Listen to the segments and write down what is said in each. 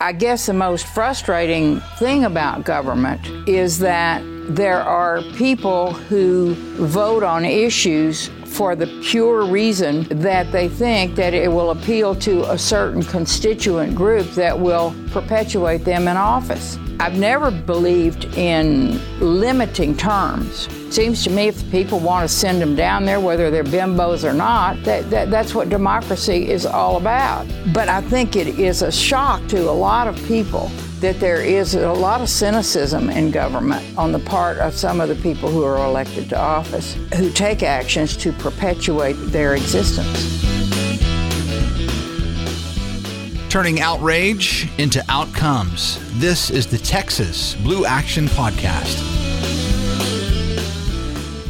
I guess the most frustrating thing about government is that there are people who vote on issues for the pure reason that they think that it will appeal to a certain constituent group that will perpetuate them in office. I've never believed in limiting terms. Seems to me if people want to send them down there, whether they're bimbos or not, that, that, that's what democracy is all about. But I think it is a shock to a lot of people that there is a lot of cynicism in government on the part of some of the people who are elected to office who take actions to perpetuate their existence. Turning outrage into outcomes. This is the Texas Blue Action Podcast.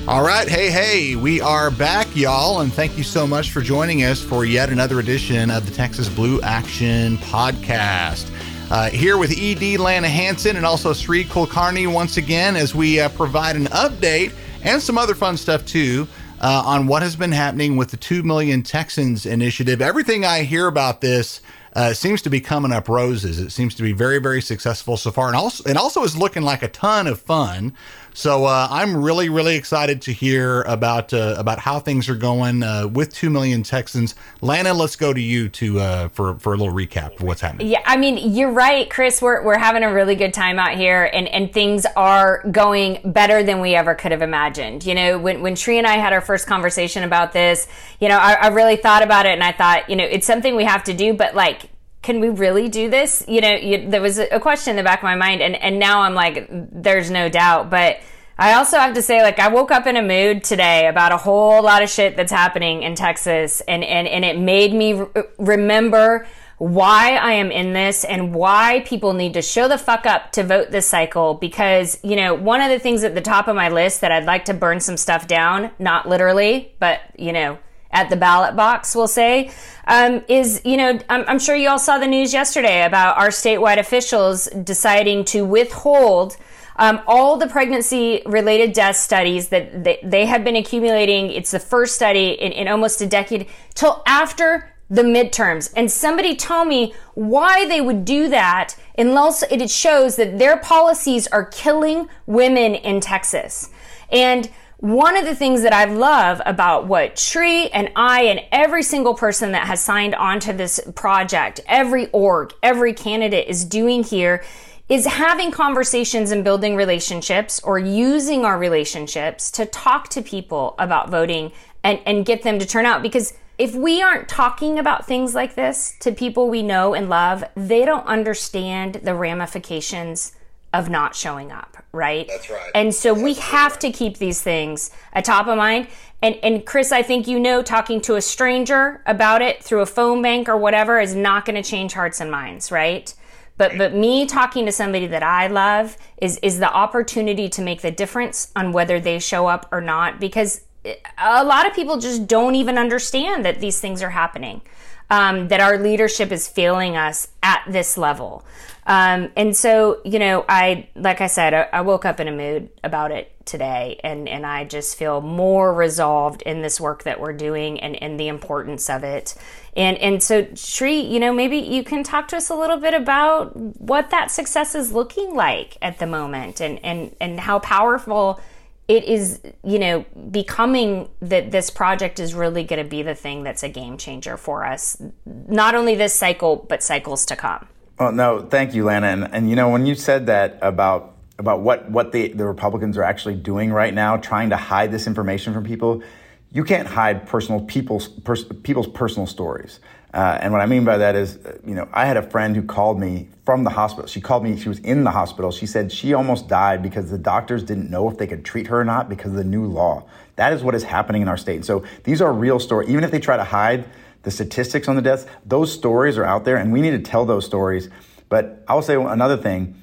All right. Hey, hey, we are back, y'all, and thank you so much for joining us for yet another edition of the Texas Blue Action Podcast. Uh, here with ED Lana Hanson and also Sri Kulkarni once again as we uh, provide an update and some other fun stuff too uh, on what has been happening with the 2 Million Texans initiative. Everything I hear about this uh, seems to be coming up roses. It seems to be very, very successful so far, and also, and also is looking like a ton of fun. So uh, I'm really, really excited to hear about uh, about how things are going uh, with two million Texans. Lana, let's go to you to uh, for for a little recap of what's happening. Yeah, I mean you're right, Chris. We're we're having a really good time out here, and and things are going better than we ever could have imagined. You know, when when Sri and I had our first conversation about this, you know, I, I really thought about it, and I thought, you know, it's something we have to do, but like can we really do this? You know, you, there was a question in the back of my mind, and, and now I'm like, there's no doubt. But I also have to say, like, I woke up in a mood today about a whole lot of shit that's happening in Texas, and, and, and it made me re- remember why I am in this and why people need to show the fuck up to vote this cycle. Because, you know, one of the things at the top of my list that I'd like to burn some stuff down, not literally, but, you know, at the ballot box, we'll say, um, is, you know, I'm, I'm sure you all saw the news yesterday about our statewide officials deciding to withhold um, all the pregnancy related death studies that they, they, have been accumulating. It's the first study in, in almost a decade till after the midterms. And somebody tell me why they would do that unless it shows that their policies are killing women in Texas. And one of the things that I love about what Sri and I and every single person that has signed on to this project, every org, every candidate is doing here is having conversations and building relationships or using our relationships to talk to people about voting and, and get them to turn out. Because if we aren't talking about things like this to people we know and love, they don't understand the ramifications of not showing up, right? That's right. And so That's we have right. to keep these things at top of mind. And and Chris, I think you know talking to a stranger about it through a phone bank or whatever is not going to change hearts and minds, right? But but me talking to somebody that I love is is the opportunity to make the difference on whether they show up or not because eh, a lot of people just don't even understand that these things are happening. Um, that our leadership is failing us at this level. Um, and so, you know, I, like I said, I, I, woke up in a mood about it today and, and I just feel more resolved in this work that we're doing and, and the importance of it. And, and so Sri, you know, maybe you can talk to us a little bit about what that success is looking like at the moment and, and, and how powerful it is, you know, becoming that this project is really going to be the thing that's a game changer for us, not only this cycle, but cycles to come. Well, no, thank you, Lana. And, and you know, when you said that about about what what the the Republicans are actually doing right now, trying to hide this information from people, you can't hide personal people's pers- people's personal stories. Uh, and what I mean by that is, you know, I had a friend who called me from the hospital. She called me. She was in the hospital. She said she almost died because the doctors didn't know if they could treat her or not because of the new law. That is what is happening in our state. And so these are real stories. Even if they try to hide the statistics on the deaths, those stories are out there and we need to tell those stories. But I'll say another thing,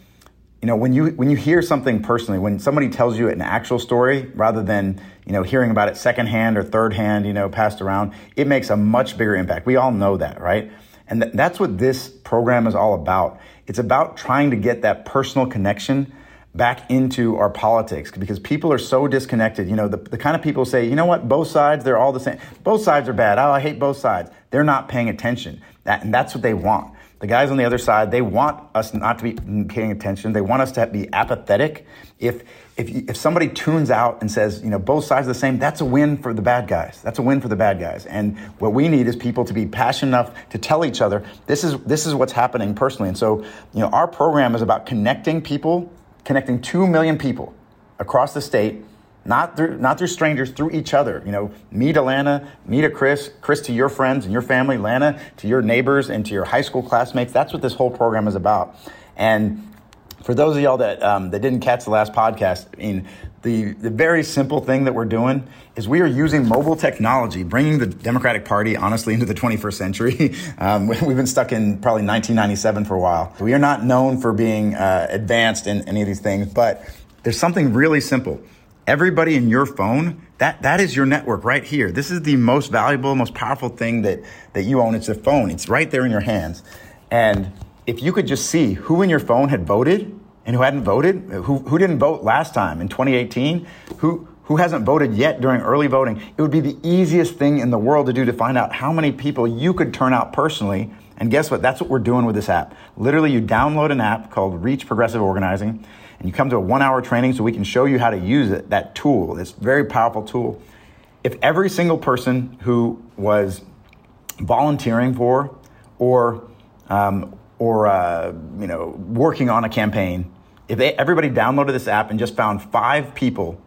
you know, when you when you hear something personally, when somebody tells you an actual story rather than, you know, hearing about it secondhand or third hand, you know, passed around, it makes a much bigger impact. We all know that, right? And th- that's what this program is all about. It's about trying to get that personal connection back into our politics because people are so disconnected. You know, the, the kind of people say, you know what, both sides, they're all the same. Both sides are bad. Oh, I hate both sides. They're not paying attention. That, and that's what they want. The guys on the other side, they want us not to be paying attention. They want us to be apathetic. If if if somebody tunes out and says, you know, both sides are the same, that's a win for the bad guys. That's a win for the bad guys. And what we need is people to be passionate enough to tell each other, this is this is what's happening personally. And so, you know, our program is about connecting people, connecting two million people across the state not through not through strangers, through each other. You know, me to Lana, me to Chris, Chris to your friends and your family, Lana to your neighbors and to your high school classmates. That's what this whole program is about. And for those of y'all that um, that didn't catch the last podcast, I mean, the the very simple thing that we're doing is we are using mobile technology, bringing the Democratic Party honestly into the 21st century. Um, we've been stuck in probably 1997 for a while. We are not known for being uh, advanced in any of these things, but there's something really simple everybody in your phone, that, that is your network right here. This is the most valuable, most powerful thing that, that you own. It's a phone. It's right there in your hands. And if you could just see who in your phone had voted and who hadn't voted, who, who didn't vote last time in 2018, who, who hasn't voted yet during early voting, it would be the easiest thing in the world to do to find out how many people you could turn out personally. And guess what? That's what we're doing with this app. Literally, you download an app called Reach Progressive Organizing you come to a one hour training so we can show you how to use it, that tool, this very powerful tool. If every single person who was volunteering for or, um, or uh, you know, working on a campaign, if they, everybody downloaded this app and just found five people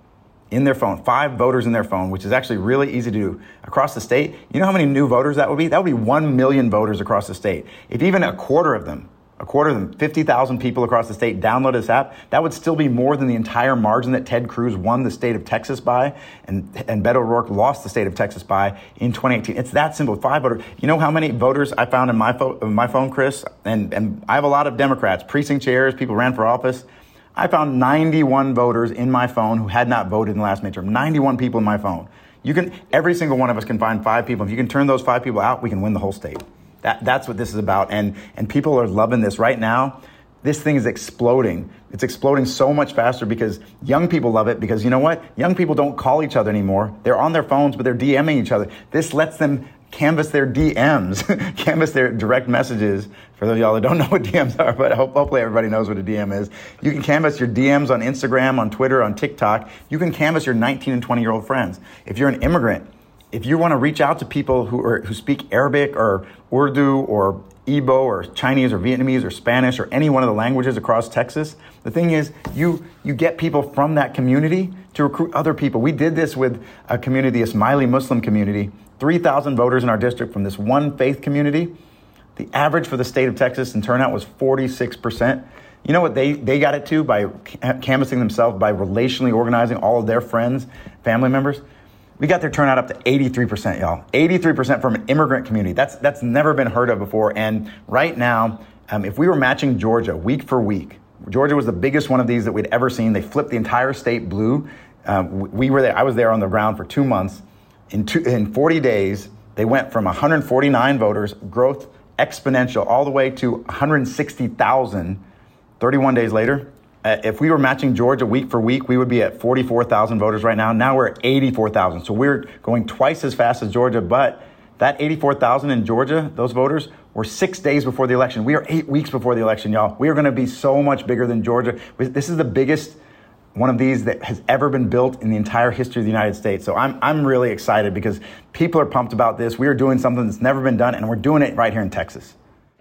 in their phone, five voters in their phone, which is actually really easy to do across the state. You know how many new voters that would be? That would be 1 million voters across the state. If even a quarter of them a quarter of them, 50,000 people across the state download this app, that would still be more than the entire margin that Ted Cruz won the state of Texas by and, and Beto O'Rourke lost the state of Texas by in 2018. It's that simple. Five voters. You know how many voters I found in my, fo- in my phone, Chris? And, and I have a lot of Democrats, precinct chairs, people ran for office. I found 91 voters in my phone who had not voted in the last midterm. 91 people in my phone. You can, every single one of us can find five people. If you can turn those five people out, we can win the whole state. That, that's what this is about. And, and people are loving this right now. This thing is exploding. It's exploding so much faster because young people love it because you know what? Young people don't call each other anymore. They're on their phones, but they're DMing each other. This lets them canvas their DMs, canvas their direct messages. For those of y'all that don't know what DMs are, but hopefully everybody knows what a DM is. You can canvas your DMs on Instagram, on Twitter, on TikTok. You can canvas your 19 and 20 year old friends. If you're an immigrant, if you want to reach out to people who, are, who speak Arabic or Urdu or Igbo or Chinese or Vietnamese or Spanish or any one of the languages across Texas, the thing is, you, you get people from that community to recruit other people. We did this with a community, a Ismaili Muslim community, 3,000 voters in our district from this one faith community. The average for the state of Texas in turnout was 46%. You know what they, they got it to by canvassing themselves, by relationally organizing all of their friends, family members? We got their turnout up to 83%, y'all. 83% from an immigrant community. That's, that's never been heard of before. And right now, um, if we were matching Georgia week for week, Georgia was the biggest one of these that we'd ever seen. They flipped the entire state blue. Um, we were there. I was there on the ground for two months. In, two, in 40 days, they went from 149 voters, growth exponential, all the way to 160,000. 31 days later, Uh, if we were matching Georgia week for week, we would be at 44,000 voters right now. Now we're at 84,000. So we're going twice as fast as Georgia, but that 84,000 in Georgia, those voters, were six days before the election. We are eight weeks before the election, y'all. We are going to be so much bigger than Georgia. This is the biggest one of these that has ever been built in the entire history of the United States. So I'm, I'm really excited because people are pumped about this. We are doing something that's never been done, and we're doing it right here in Texas.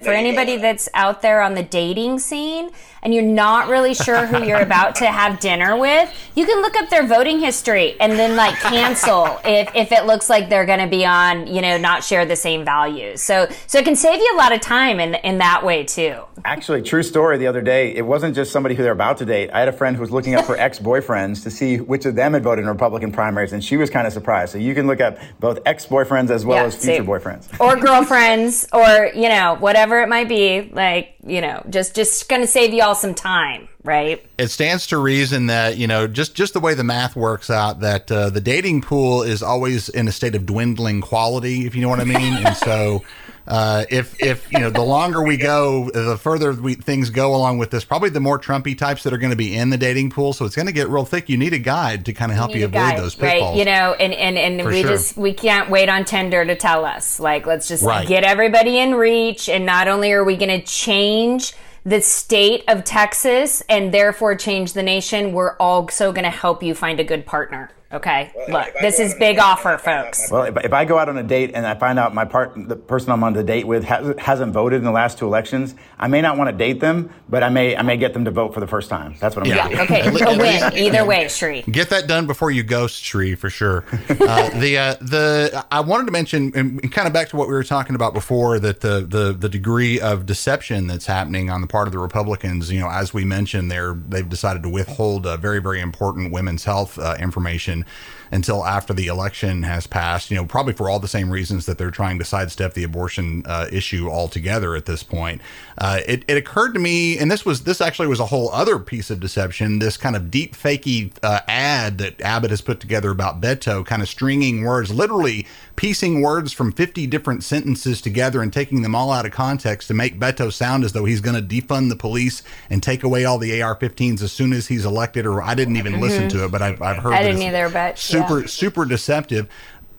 For anybody that's out there on the dating scene and you're not really sure who you're about to have dinner with, you can look up their voting history and then like cancel if, if it looks like they're going to be on, you know, not share the same values. So, so it can save you a lot of time in, in that way too. Actually, true story the other day, it wasn't just somebody who they're about to date. I had a friend who was looking up her ex-boyfriends to see which of them had voted in Republican primaries and she was kind of surprised. So you can look up both ex-boyfriends as well yeah, as future same. boyfriends. Or girlfriends or, you know, whatever whatever it might be, like, you know, just just going to save you all some time, right? It stands to reason that, you know, just just the way the math works out that uh, the dating pool is always in a state of dwindling quality, if you know what I mean. and so uh, if if you know the longer we go, the further we, things go along with this, probably the more Trumpy types that are going to be in the dating pool. So it's going to get real thick. You need a guide to kind of help you, you avoid guide, those pitfalls, right? You know, and and and For we sure. just we can't wait on Tinder to tell us. Like, let's just right. get everybody in reach, and not only are we going to change the state of Texas and therefore change the nation, we're also going to help you find a good partner. Okay, well, look, this is big offer, folks. Well, if, if, I go out on a date and I find out my part, the person I'm on the date with has, hasn't voted in the last two elections, I may not want to date them, but I may I may get them to vote for the first time. That's what I'm yeah. going to do. Okay, a win either way, Sri. Get that done before you ghost Sri for sure. uh, the uh, the I wanted to mention and kind of back to what we were talking about before that the the the degree of deception that's happening on the part of the Republicans. You know, as we mentioned, they're they've decided to withhold very very important women's health uh, information and until after the election has passed. You know, probably for all the same reasons that they're trying to sidestep the abortion uh, issue altogether at this point. Uh, it, it, occurred to me, and this was this actually was a whole other piece of deception. This kind of deep fakey uh, ad that Abbott has put together about Beto, kind of stringing words, literally piecing words from 50 different sentences together and taking them all out of context to make Beto sound as though he's going to defund the police and take away all the AR-15s as soon as he's elected. Or I didn't even mm-hmm. listen to it, but I've, I've heard. I didn't either, but super yeah. super deceptive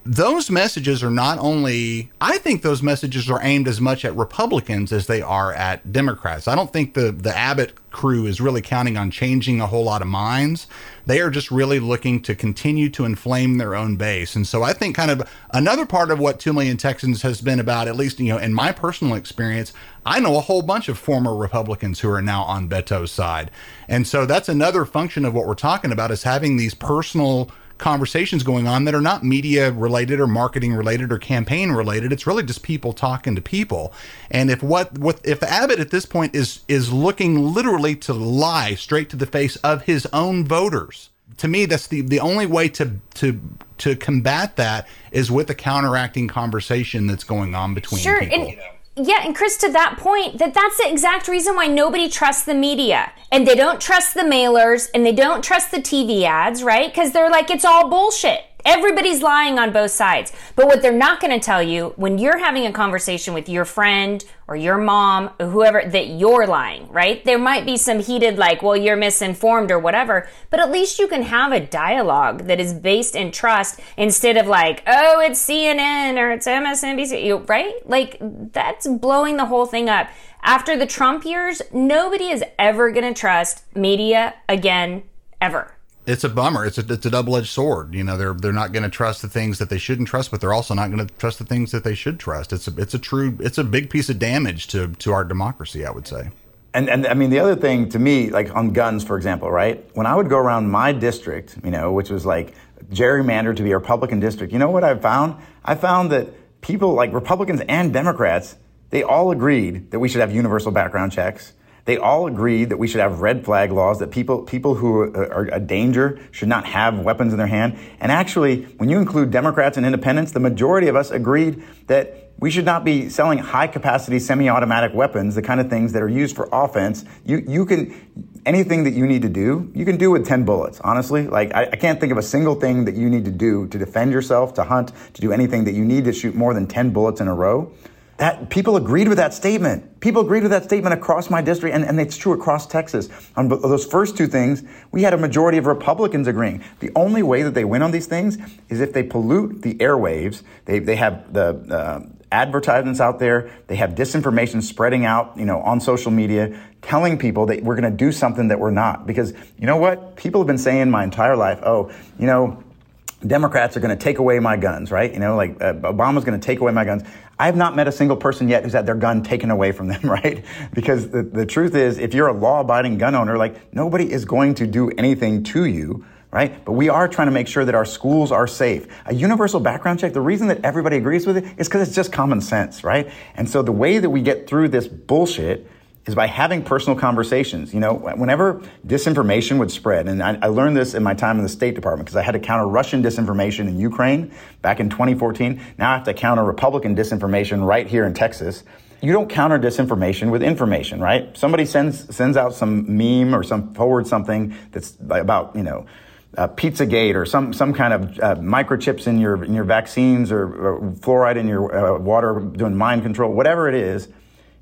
those messages are not only I think those messages are aimed as much at Republicans as they are at Democrats. I don't think the the Abbott crew is really counting on changing a whole lot of minds. They are just really looking to continue to inflame their own base. And so I think kind of another part of what 2 million Texans has been about at least you know in my personal experience, I know a whole bunch of former Republicans who are now on Beto's side. And so that's another function of what we're talking about is having these personal conversations going on that are not media related or marketing related or campaign related. It's really just people talking to people. And if what what if Abbott at this point is is looking literally to lie straight to the face of his own voters, to me that's the the only way to to to combat that is with a counteracting conversation that's going on between sure, people. And- yeah, and Chris, to that point, that that's the exact reason why nobody trusts the media. And they don't trust the mailers and they don't trust the TV ads, right? Because they're like, it's all bullshit. Everybody's lying on both sides. But what they're not going to tell you when you're having a conversation with your friend or your mom or whoever that you're lying, right? There might be some heated like, well, you're misinformed or whatever, but at least you can have a dialogue that is based in trust instead of like, oh, it's CNN or it's MSNBC, right? Like that's blowing the whole thing up. After the Trump years, nobody is ever going to trust media again, ever it's a bummer. It's a it's a double edged sword. You know, they're they're not going to trust the things that they shouldn't trust, but they're also not going to trust the things that they should trust. It's a it's a true it's a big piece of damage to to our democracy. I would say. And and I mean the other thing to me, like on guns, for example, right? When I would go around my district, you know, which was like gerrymandered to be a Republican district, you know what I found? I found that people like Republicans and Democrats, they all agreed that we should have universal background checks they all agreed that we should have red flag laws, that people, people who are a danger should not have weapons in their hand. And actually, when you include Democrats and independents, the majority of us agreed that we should not be selling high capacity semi-automatic weapons, the kind of things that are used for offense. You, you can, anything that you need to do, you can do with 10 bullets, honestly. Like, I, I, can't think of a single thing that you need to do to defend yourself, to hunt, to do anything that you need to shoot more than 10 bullets in a row. That people agreed with that statement. People agreed with that statement across my district, and, and it's true across Texas. On those first two things, we had a majority of Republicans agreeing. The only way that they win on these things is if they pollute the airwaves. They, they have the uh, advertisements out there. They have disinformation spreading out, you know, on social media, telling people that we're going to do something that we're not. Because you know what? People have been saying my entire life, oh, you know, Democrats are going to take away my guns, right? You know, like uh, Obama's going to take away my guns. I have not met a single person yet who's had their gun taken away from them, right? Because the, the truth is, if you're a law abiding gun owner, like nobody is going to do anything to you, right? But we are trying to make sure that our schools are safe. A universal background check, the reason that everybody agrees with it is because it's just common sense, right? And so the way that we get through this bullshit is by having personal conversations. You know, whenever disinformation would spread, and I, I learned this in my time in the State Department because I had to counter Russian disinformation in Ukraine back in 2014. Now I have to counter Republican disinformation right here in Texas. You don't counter disinformation with information, right? Somebody sends sends out some meme or some forward something that's about you know uh, Pizzagate or some some kind of uh, microchips in your in your vaccines or, or fluoride in your uh, water doing mind control, whatever it is.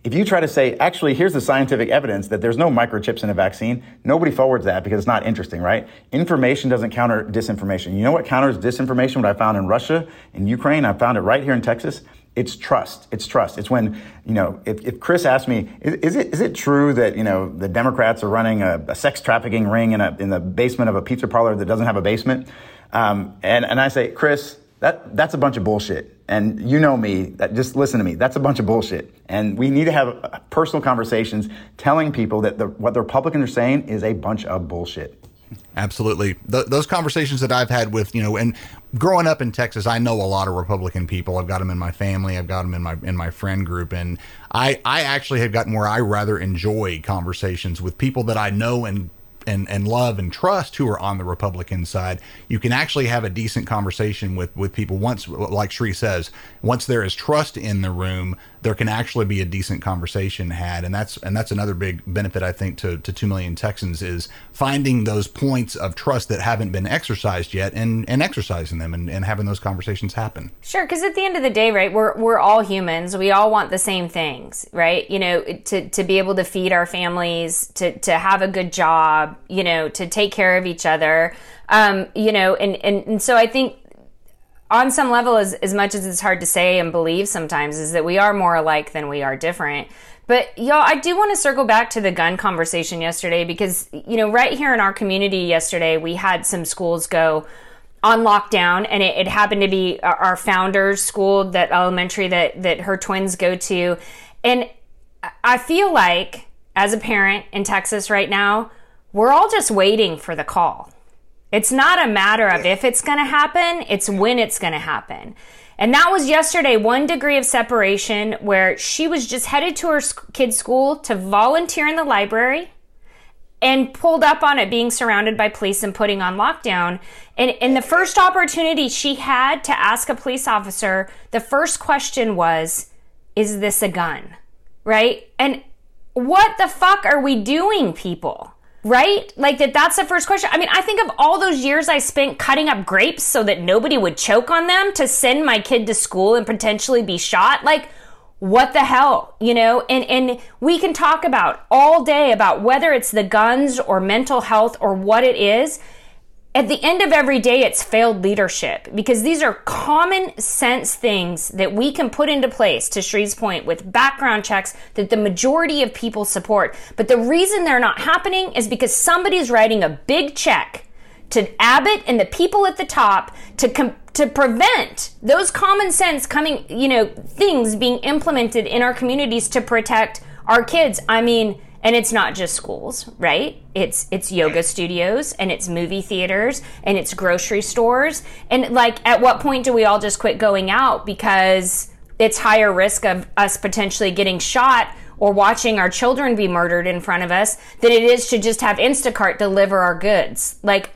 If you try to say, actually, here's the scientific evidence that there's no microchips in a vaccine, nobody forwards that because it's not interesting, right? Information doesn't counter disinformation. You know what counters disinformation? What I found in Russia, in Ukraine, I found it right here in Texas it's trust. It's trust. It's when, you know, if, if Chris asked me, is, is, it, is it true that, you know, the Democrats are running a, a sex trafficking ring in, a, in the basement of a pizza parlor that doesn't have a basement? Um, and, and I say, Chris, that, that's a bunch of bullshit. And you know me, that just listen to me. That's a bunch of bullshit. And we need to have uh, personal conversations telling people that the, what the Republicans are saying is a bunch of bullshit. Absolutely. Th- those conversations that I've had with, you know, and growing up in Texas, I know a lot of Republican people. I've got them in my family. I've got them in my in my friend group, and I I actually have gotten where I rather enjoy conversations with people that I know and and, and love and trust who are on the Republican side, you can actually have a decent conversation with, with people once, like Sri says, once there is trust in the room, there can actually be a decent conversation had. And that's, and that's another big benefit, I think, to, to 2 million Texans is finding those points of trust that haven't been exercised yet and, and exercising them and, and having those conversations happen. Sure. Cause at the end of the day, right, we're, we're all humans. We all want the same things, right? You know, to, to be able to feed our families, to, to have a good job, you know, to take care of each other. Um, you know, and, and, and so I think on some level, as, as much as it's hard to say and believe sometimes, is that we are more alike than we are different. But y'all, I do want to circle back to the gun conversation yesterday because, you know, right here in our community yesterday, we had some schools go on lockdown and it, it happened to be our founder's school, that elementary that, that her twins go to. And I feel like as a parent in Texas right now, we're all just waiting for the call. It's not a matter of if it's going to happen, it's when it's going to happen. And that was yesterday, one degree of separation where she was just headed to her kid's school to volunteer in the library and pulled up on it being surrounded by police and putting on lockdown. And, and the first opportunity she had to ask a police officer, the first question was, Is this a gun? Right? And what the fuck are we doing, people? Right? Like that that's the first question. I mean, I think of all those years I spent cutting up grapes so that nobody would choke on them to send my kid to school and potentially be shot. Like what the hell, you know? And and we can talk about all day about whether it's the guns or mental health or what it is at the end of every day, it's failed leadership because these are common sense things that we can put into place, to Sri's point, with background checks that the majority of people support. But the reason they're not happening is because somebody's writing a big check to Abbott and the people at the top to com- to prevent those common sense coming, you know, things being implemented in our communities to protect our kids. I mean, and it's not just schools right? It's it's yoga studios and it's movie theaters and it's grocery stores. And like at what point do we all just quit going out because it's higher risk of us potentially getting shot or watching our children be murdered in front of us than it is to just have Instacart deliver our goods? Like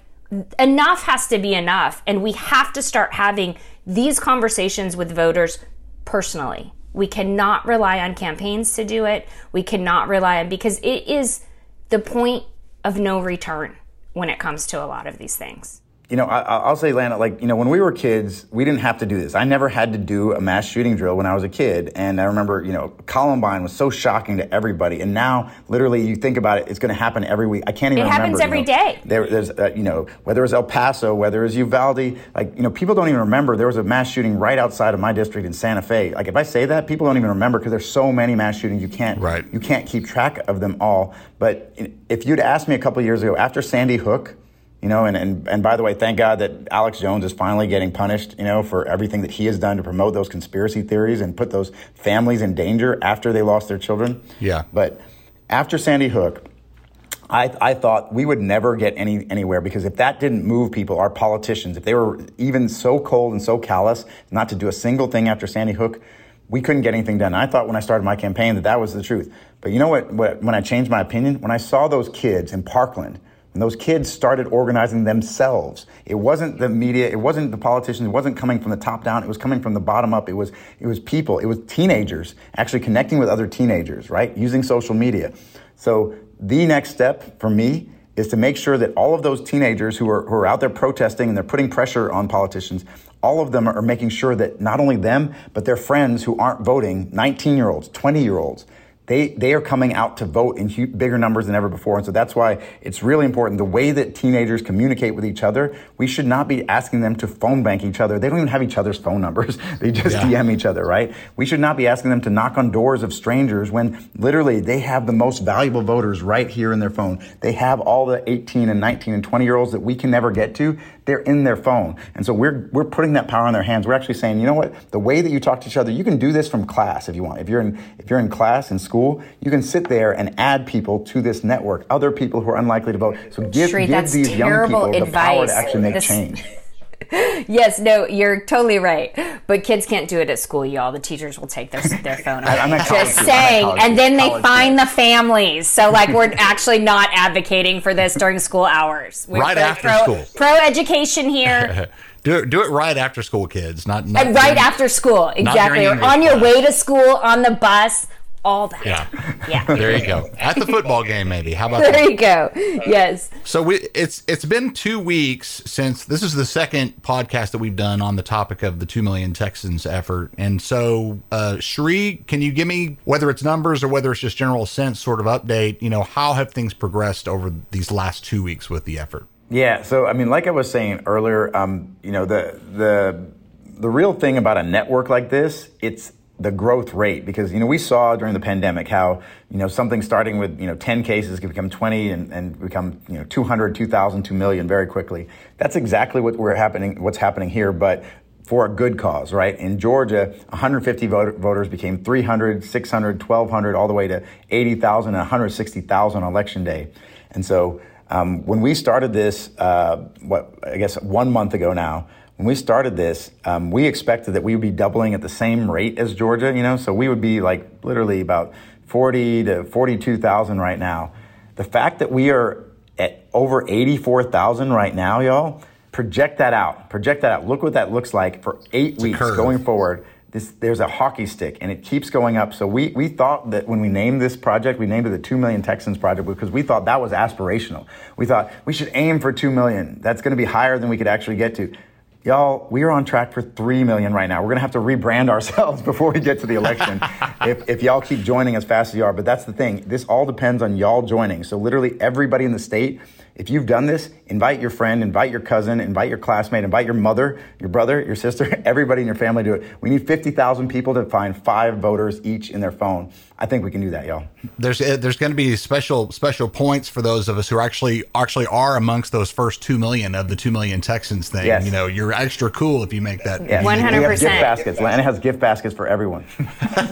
enough has to be enough and we have to start having these conversations with voters personally we cannot rely on campaigns to do it. We cannot rely on because it is the point of no return when it comes to a lot of these things you know, I, will say, Lana, like, you know, when we were kids, we didn't have to do this. I never had to do a mass shooting drill when I was a kid. And I remember, you know, Columbine was so shocking to everybody. And now, literally, you think about it, it's going to happen every week. I can't even it remember. It happens every you know, day. There, there's, uh, you know, whether it was El Paso, whether it was Uvalde, like, you know, people don't even remember there was a mass shooting right outside of my district in Santa Fe. Like, if I say that, people don't even remember because there's so many mass shootings. You can't, right. you can't keep track of them all. But if you'd asked me a couple years ago, after Sandy Hook, you know, and, and, and by the way, thank God that Alex Jones is finally getting punished, you know, for everything that he has done to promote those conspiracy theories and put those families in danger after they lost their children. Yeah. But after Sandy Hook, I, I thought we would never get any anywhere because if that didn't move people, our politicians, if they were even so cold and so callous not to do a single thing after Sandy Hook, we couldn't get anything done. I thought when I started my campaign that that was the truth. But you know what, what when I changed my opinion? When I saw those kids in Parkland and those kids started organizing themselves. It wasn't the media, it wasn't the politicians, it wasn't coming from the top down, it was coming from the bottom up. It was it was people, it was teenagers actually connecting with other teenagers, right? Using social media. So the next step for me is to make sure that all of those teenagers who are, who are out there protesting and they're putting pressure on politicians, all of them are making sure that not only them, but their friends who aren't voting, 19 year olds, 20 year olds, they, they are coming out to vote in huge, bigger numbers than ever before. And so that's why it's really important. The way that teenagers communicate with each other, we should not be asking them to phone bank each other. They don't even have each other's phone numbers. They just yeah. DM each other, right? We should not be asking them to knock on doors of strangers when literally they have the most valuable voters right here in their phone. They have all the 18 and 19 and 20 year olds that we can never get to. They're in their phone. And so we're, we're putting that power in their hands. We're actually saying, you know what? The way that you talk to each other, you can do this from class if you want. If you're in, if you're in class in school, you can sit there and add people to this network, other people who are unlikely to vote. So give, Sri, give these young people advice. the power to actually make this, change. yes, no, you're totally right. But kids can't do it at school, y'all. The teachers will take their, their phone off. I'm just saying. And then they find the families. So, like, we're actually not advocating for this during school hours. We're right after pro, school. Pro education here. do it, do it right after school, kids. Not, not right during, after school. Exactly. Or on your way to school, on the bus all that. Yeah. Yeah. there you go. At the football game, maybe. How about there that? you go. Yes. So we, it's it's been two weeks since this is the second podcast that we've done on the topic of the two million Texans effort, and so uh, Sri, can you give me whether it's numbers or whether it's just general sense sort of update? You know, how have things progressed over these last two weeks with the effort? Yeah. So I mean, like I was saying earlier, um, you know, the the the real thing about a network like this, it's the growth rate because you know we saw during the pandemic how you know something starting with you know 10 cases could become 20 and, and become you know 200 2000 2 million very quickly. That's exactly what we're happening what's happening here but for a good cause right? In georgia 150 voter, voters became 300 600 1200 all the way to 80000 and 160000 on election day. And so um, when we started this uh, what i guess one month ago now when we started this, um, we expected that we would be doubling at the same rate as Georgia, you know, so we would be like literally about 40 to 42,000 right now. The fact that we are at over 84,000 right now, y'all, project that out. Project that out. Look what that looks like for eight it's weeks going forward. This, there's a hockey stick and it keeps going up. So we, we thought that when we named this project, we named it the 2 million Texans project because we thought that was aspirational. We thought we should aim for 2 million. That's going to be higher than we could actually get to y'all, we are on track for 3 million right now. We're going to have to rebrand ourselves before we get to the election if, if y'all keep joining as fast as you are. But that's the thing. This all depends on y'all joining. So literally everybody in the state if you've done this, invite your friend, invite your cousin, invite your classmate, invite your mother, your brother, your sister, everybody in your family to do it. We need 50,000 people to find five voters each in their phone. I think we can do that, y'all. There's uh, there's going to be special special points for those of us who actually actually are amongst those first 2 million of the 2 million Texans thing. Yes. You know, you're extra cool if you make that. Yes. 100%. We have gift baskets. Atlanta has gift baskets for everyone.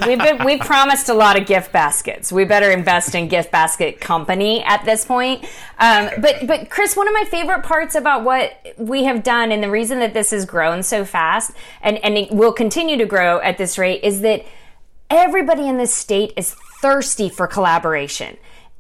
we've been, we've promised a lot of gift baskets. We better invest in gift basket company at this point. Um, but but but Chris, one of my favorite parts about what we have done and the reason that this has grown so fast and, and it will continue to grow at this rate is that everybody in this state is thirsty for collaboration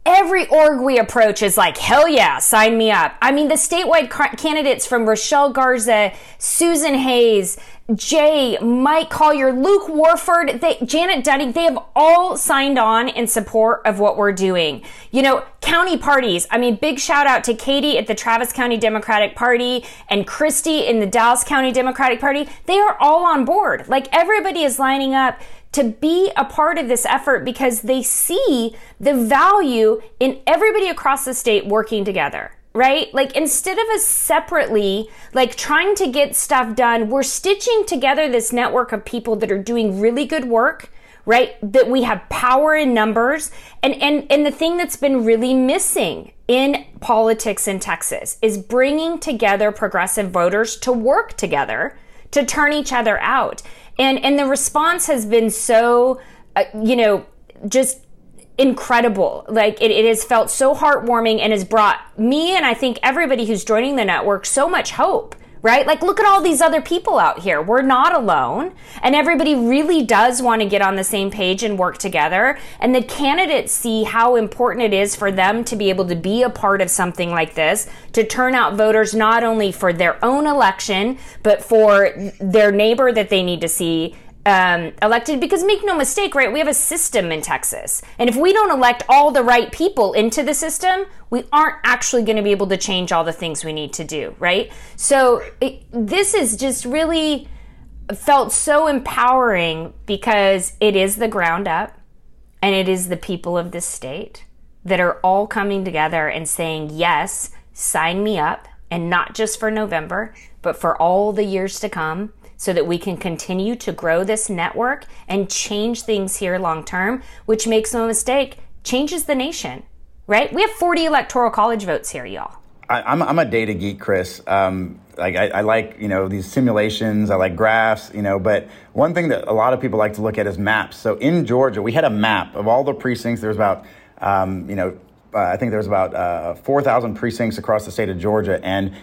every org we approach is like, hell yeah, sign me up. I mean, the statewide candidates from Rochelle Garza, Susan Hays, Jay, Mike Collier, Luke Warford, they, Janet Dudding, they have all signed on in support of what we're doing. You know, county parties. I mean, big shout out to Katie at the Travis County Democratic Party and Christy in the Dallas County Democratic Party. They are all on board. Like everybody is lining up to be a part of this effort because they see the value in everybody across the state working together right? Like instead of us separately, like trying to get stuff done, we're stitching together this network of people that are doing really good work, right? That we have power in numbers. And, and, and the thing that's been really missing in politics in Texas is bringing together progressive voters to work together to turn each other out. And, and the response has been so, uh, you know, just incredible. Like it, it has felt so heartwarming and has brought me and I think everybody who's joining the network so much hope right? Like, look at all these other people out here. We're not alone. And everybody really does want to get on the same page and work together. And the candidates see how important it is for them to be able to be a part of something like this, to turn out voters not only for their own election, but for their neighbor that they need to see um, elected because make no mistake, right? We have a system in Texas. And if we don't elect all the right people into the system, we aren't actually going to be able to change all the things we need to do, right? So it, this is just really felt so empowering because it is the ground up and it is the people of this state that are all coming together and saying, yes, sign me up. And not just for November, but for all the years to come so that we can continue to grow this network and change things here long term, which makes no mistake, changes the nation, right? We have 40 electoral college votes here, y'all. I, am I'm a data geek, Chris. Um, like I, I, like you know these simulations. I like graphs. You know, but one thing that a lot of people like to look at is maps. So in Georgia, we had a map of all the precincts. There's about um, you know uh, I think there's about uh, 4,000 precincts across the state of Georgia, and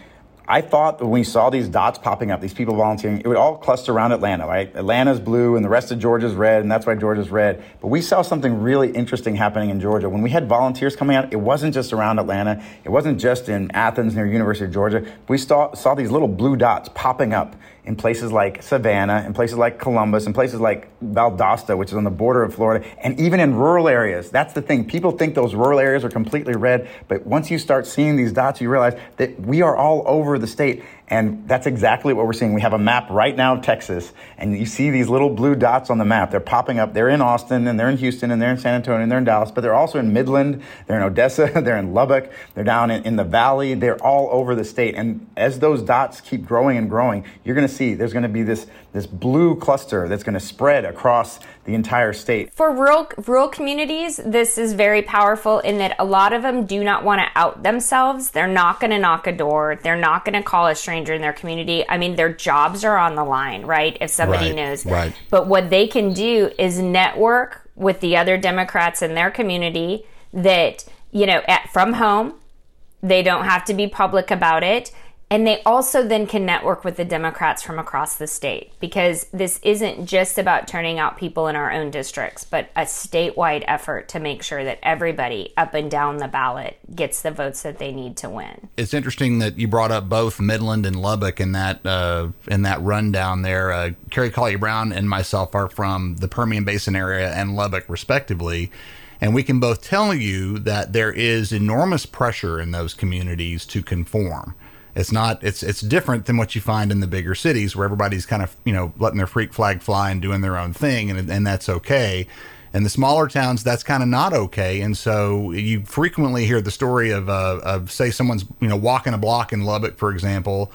I thought when we saw these dots popping up, these people volunteering, it would all cluster around Atlanta, right? Atlanta's blue and the rest of Georgia's red, and that's why Georgia's red. But we saw something really interesting happening in Georgia. When we had volunteers coming out, it wasn't just around Atlanta, it wasn't just in Athens near University of Georgia. We saw, saw these little blue dots popping up in places like Savannah, in places like Columbus, in places like Valdosta, which is on the border of Florida, and even in rural areas. That's the thing. People think those rural areas are completely red, but once you start seeing these dots, you realize that we are all over the state. And that's exactly what we're seeing. We have a map right now of Texas, and you see these little blue dots on the map. They're popping up. They're in Austin, and they're in Houston, and they're in San Antonio, and they're in Dallas, but they're also in Midland, they're in Odessa, they're in Lubbock, they're down in, in the valley. They're all over the state. And as those dots keep growing and growing, you're going to see there's going to be this, this blue cluster that's going to spread across the entire state. For rural rural communities, this is very powerful in that a lot of them do not want to out themselves. They're not going to knock a door. They're not going to call a stranger in their community. I mean, their jobs are on the line, right? If somebody right, knows. Right. But what they can do is network with the other Democrats in their community that, you know, at, from home. They don't have to be public about it and they also then can network with the Democrats from across the state because this isn't just about turning out people in our own districts, but a statewide effort to make sure that everybody up and down the ballot gets the votes that they need to win. It's interesting that you brought up both Midland and Lubbock in that uh, in that rundown there. Uh, Carrie Collier Brown and myself are from the Permian Basin area and Lubbock, respectively. And we can both tell you that there is enormous pressure in those communities to conform it's not. It's it's different than what you find in the bigger cities where everybody's kind of you know letting their freak flag fly and doing their own thing, and and that's okay. In the smaller towns, that's kind of not okay, and so you frequently hear the story of uh, of say someone's you know walking a block in Lubbock, for example.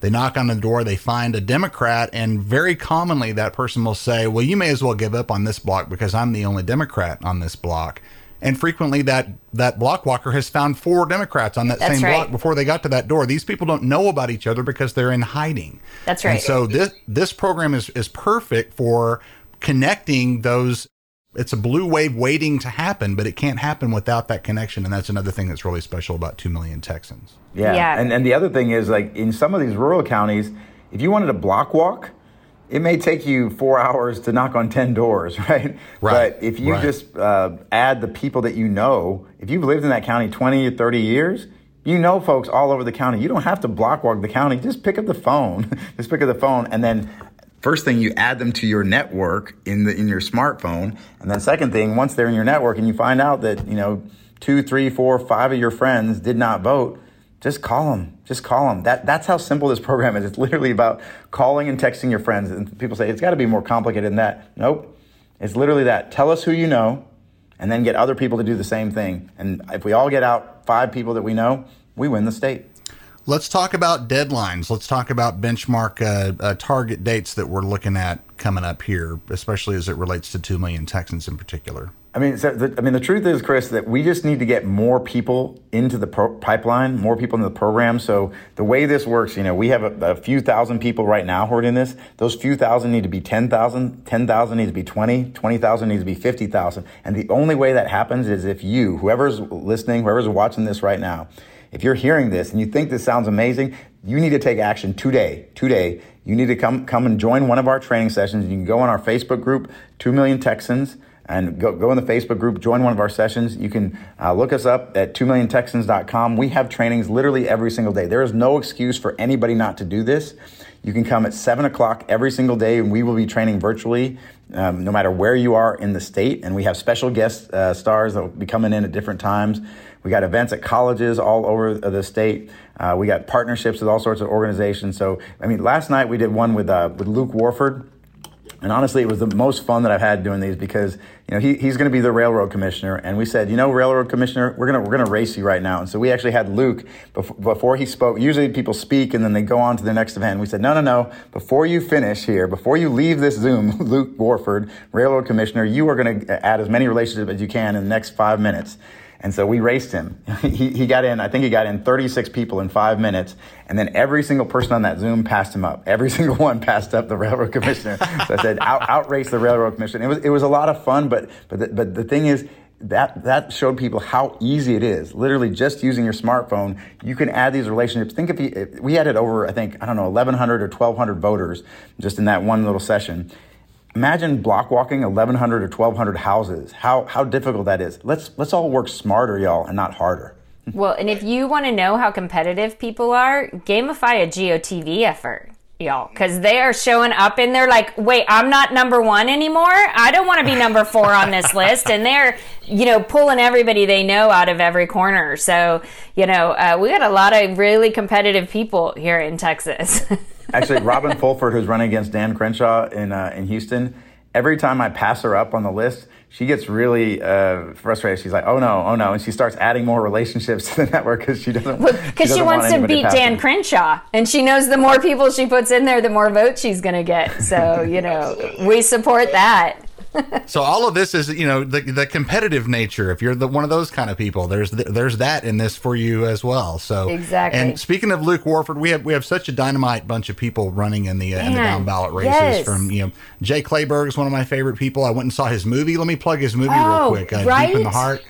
They knock on the door, they find a Democrat, and very commonly that person will say, "Well, you may as well give up on this block because I'm the only Democrat on this block." And frequently that that block walker has found four Democrats on that That's same right. block before they got to that door. These people don't know about each other because they're in hiding. That's right. And so this this program is is perfect for connecting those it's a blue wave waiting to happen, but it can't happen without that connection. And that's another thing that's really special about 2 million Texans. Yeah. Yeah. And, and the other thing is, like, in some of these rural counties, if you wanted a block walk, it may take you four hours to knock on 10 doors, right? Right, But if you right. just uh, add the people that you know, if you've lived in that county 20 or 30 years, you know folks all over the county. You don't have to block walk the county. Just pick up the phone. just pick up the phone and then first thing you add them to your network in the in your smartphone. And then second thing, once they're in your network and you find out that, you know, two, three, four, five of your friends did not vote, just call them. Just call them. That, that's how simple this program is. It's literally about calling and texting your friends. And people say, it's got to be more complicated than that. Nope. It's literally that. Tell us who you know and then get other people to do the same thing. And if we all get out five people that we know, we win the state. Let's talk about deadlines. Let's talk about benchmark uh, uh, target dates that we're looking at coming up here, especially as it relates to 2 million Texans in particular. I mean, so the, I mean, the truth is, Chris, that we just need to get more people into the pro- pipeline, more people into the program. So the way this works, you know, we have a, a few thousand people right now who are in this. Those few thousand need to be 10,000, 10,000 needs to be 20, 20,000 needs to be 50,000. And the only way that happens is if you, whoever's listening, whoever's watching this right now, if you're hearing this and you think this sounds amazing, you need to take action today. Today, you need to come come and join one of our training sessions. You can go on our Facebook group, Two Million Texans. and go, go in the Facebook group, join one of our sessions. You can uh, look us up at 2milliontexans.com. We have trainings literally every single day. There is no excuse for anybody not to do this. You can come at 7 o'clock every single day, and we will be training virtually um, no matter where you are in the state. And we have special guest uh, stars that will be coming in at different times. We got events at colleges all over the state. Uh, we got partnerships with all sorts of organizations. So, I mean, last night we did one with, uh, with Luke Warford. And honestly, it was the most fun that I've had doing these because you know he, he's going to be the railroad commissioner, and we said, you know, railroad commissioner, we're gonna we're gonna race you right now. And so we actually had Luke before, before he spoke. Usually people speak and then they go on to the next event. We said, no, no, no. Before you finish here, before you leave this Zoom, Luke Warford, railroad commissioner, you are going to add as many relationships as you can in the next five minutes. And so we raced him. he, he got in, I think he got in 36 people in five minutes. And then every single person on that Zoom passed him up. Every single one passed up the railroad commissioner. so I said, out, outrace the railroad commissioner. It was, it was a lot of fun, but, but, the, but the thing is, that that showed people how easy it is. Literally, just using your smartphone, you can add these relationships. Think if, you, we added over, I think I don't know, 1,100 or 1,200 voters just in that one little session. Imagine block walking 1,100 or 1,200 houses. How how difficult that is. Let's let's all work smarter, y'all, and not harder. Well, and if you want to know how competitive people are, gamify a GOTV effort, y'all, because they are showing up and they're like, wait, I'm not number one anymore. I don't want to be number four on this list. And they're, you know, pulling everybody they know out of every corner. So, you know, uh, we got a lot of really competitive people here in Texas. Actually, Robin Fulford, who's running against Dan Crenshaw in uh, in Houston, every time I pass her up on the list, she gets really uh, frustrated. She's like, "Oh no, oh no," and she starts adding more relationships to the network because she doesn't. Because she, she, wants to beat Dan Crenshaw, and she knows the more people she puts in there, the more votes she's going to get. So you know, we support that. So all of this is, you know, the the competitive nature. If you're the one of those kind of people, there's there's that in this for you as well. So exactly. And speaking of Luke Warford, we have we have such a dynamite bunch of people running in the uh, in the down ballot races. Yes. From you know, Jay Kleberg is one of my favorite people. I went and saw his movie. Let me plug his movie oh, real quick. Uh, right? Deep in the Heart.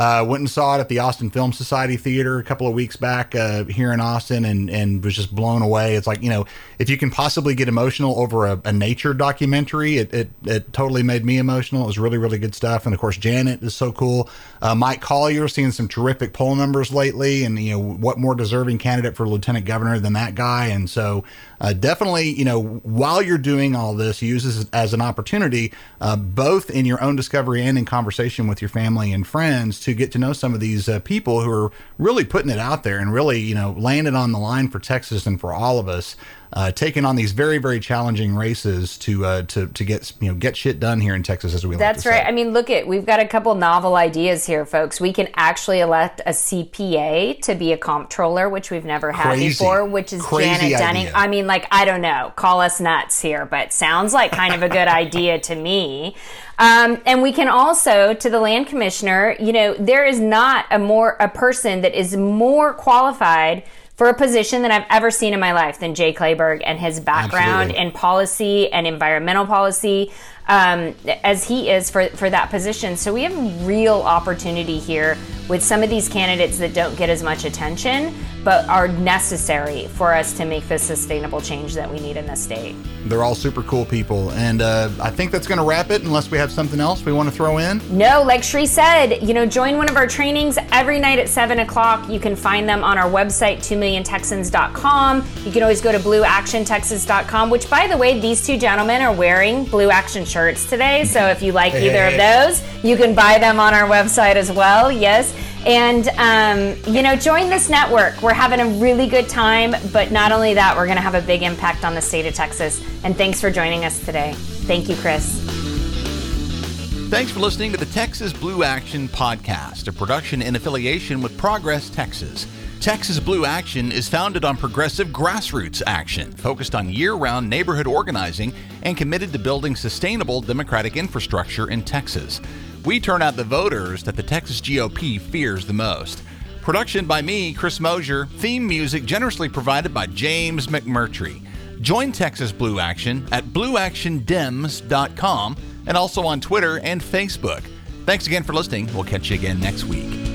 Uh, went and saw it at the Austin Film Society Theater a couple of weeks back uh, here in Austin and, and was just blown away. It's like, you know, if you can possibly get emotional over a, a nature documentary, it, it, it, totally made me emotional. It was really, really good stuff. And of course, Janet is so cool. Uh, Mike Collier, seeing some terrific poll numbers lately. And, you know, what more deserving candidate for lieutenant governor than that guy? And so uh, definitely, you know, while you're doing all this, use this as an opportunity, uh, both in your own discovery and in conversation with your family and friends to get to know some of these uh, people who are really putting it out there and really, you know, laying it on the line for Texas and for all of us uh, taking on these very very challenging races to uh, to to get you know get shit done here in Texas as we. That's like right. I mean, look at we've got a couple novel ideas here, folks. We can actually elect a CPA to be a comptroller, which we've never had Crazy. before, which is Crazy Janet idea. Dudding. I mean, like I don't know, call us nuts here, but sounds like kind of a good idea to me. Um, and we can also, to the land commissioner, you know, there is not a more a person that is more qualified for a position that I've ever seen in my life than Jay Kleberg and his background Absolutely. in policy and environmental policy um, as he is for, for that position. So we have real opportunity here with some of these candidates that don't get as much attention, but are necessary for us to make the sustainable change that we need in the state. They're all super cool people. And uh, I think that's going to wrap it unless we have something else we want to throw in. No, like Sri said, you know, join one of our trainings every night at 7 o'clock. You can find them on our website, 2milliontexans.com. You can always go to blueactiontexas.com, which, by the way, these two gentlemen are wearing Blue Action shirts today. So if you like either of those, you can buy them on our website as well. Yes. And, um, you know, join this network. We're having a really good time, but not only that, we're going to have a big impact on the state of Texas. And thanks for joining us today. Thank you, Chris. Thanks for listening to the Texas Blue Action Podcast, a production in affiliation with Progress Texas. Texas Blue Action is founded on progressive grassroots action, focused on year round neighborhood organizing and committed to building sustainable democratic infrastructure in Texas. We turn out the voters that the Texas GOP fears the most. Production by me, Chris Mosier. Theme music generously provided by James McMurtry. Join Texas Blue Action at blueactiondems.com and also on Twitter and Facebook. Thanks again for listening. We'll catch you again next week.